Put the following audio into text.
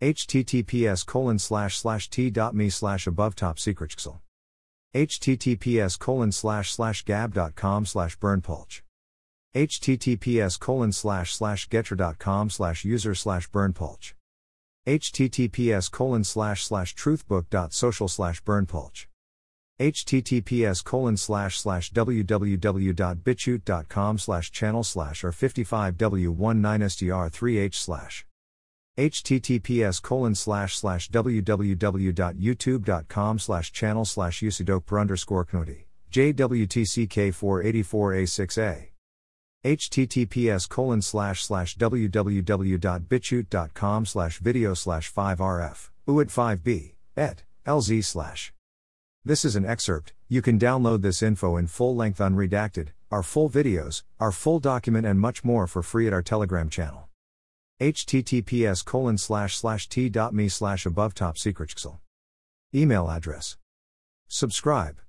Https colon slash slash t.me slash above top secret https colon slash slash gab.com slash berndpulch https colon slash slash gettr.com slash user slash berndpulch https colon slash slash truthbook.social slash berndpulch https colon slash slash www.bitchute.com slash channel slash or 55w19str3h slash https colon slash slash www.youtube.com slash channel slash usidok underscore knoti jwtck484a6a https colon slash slash www.bitchute.com slash video slash 5rf uat 5b et lz slash. This is an excerpt. You can download this info in full length unredacted. Our full videos our full document and much more for free at our telegram channel https colon slash slash t.me slash above top secret email address. Subscribe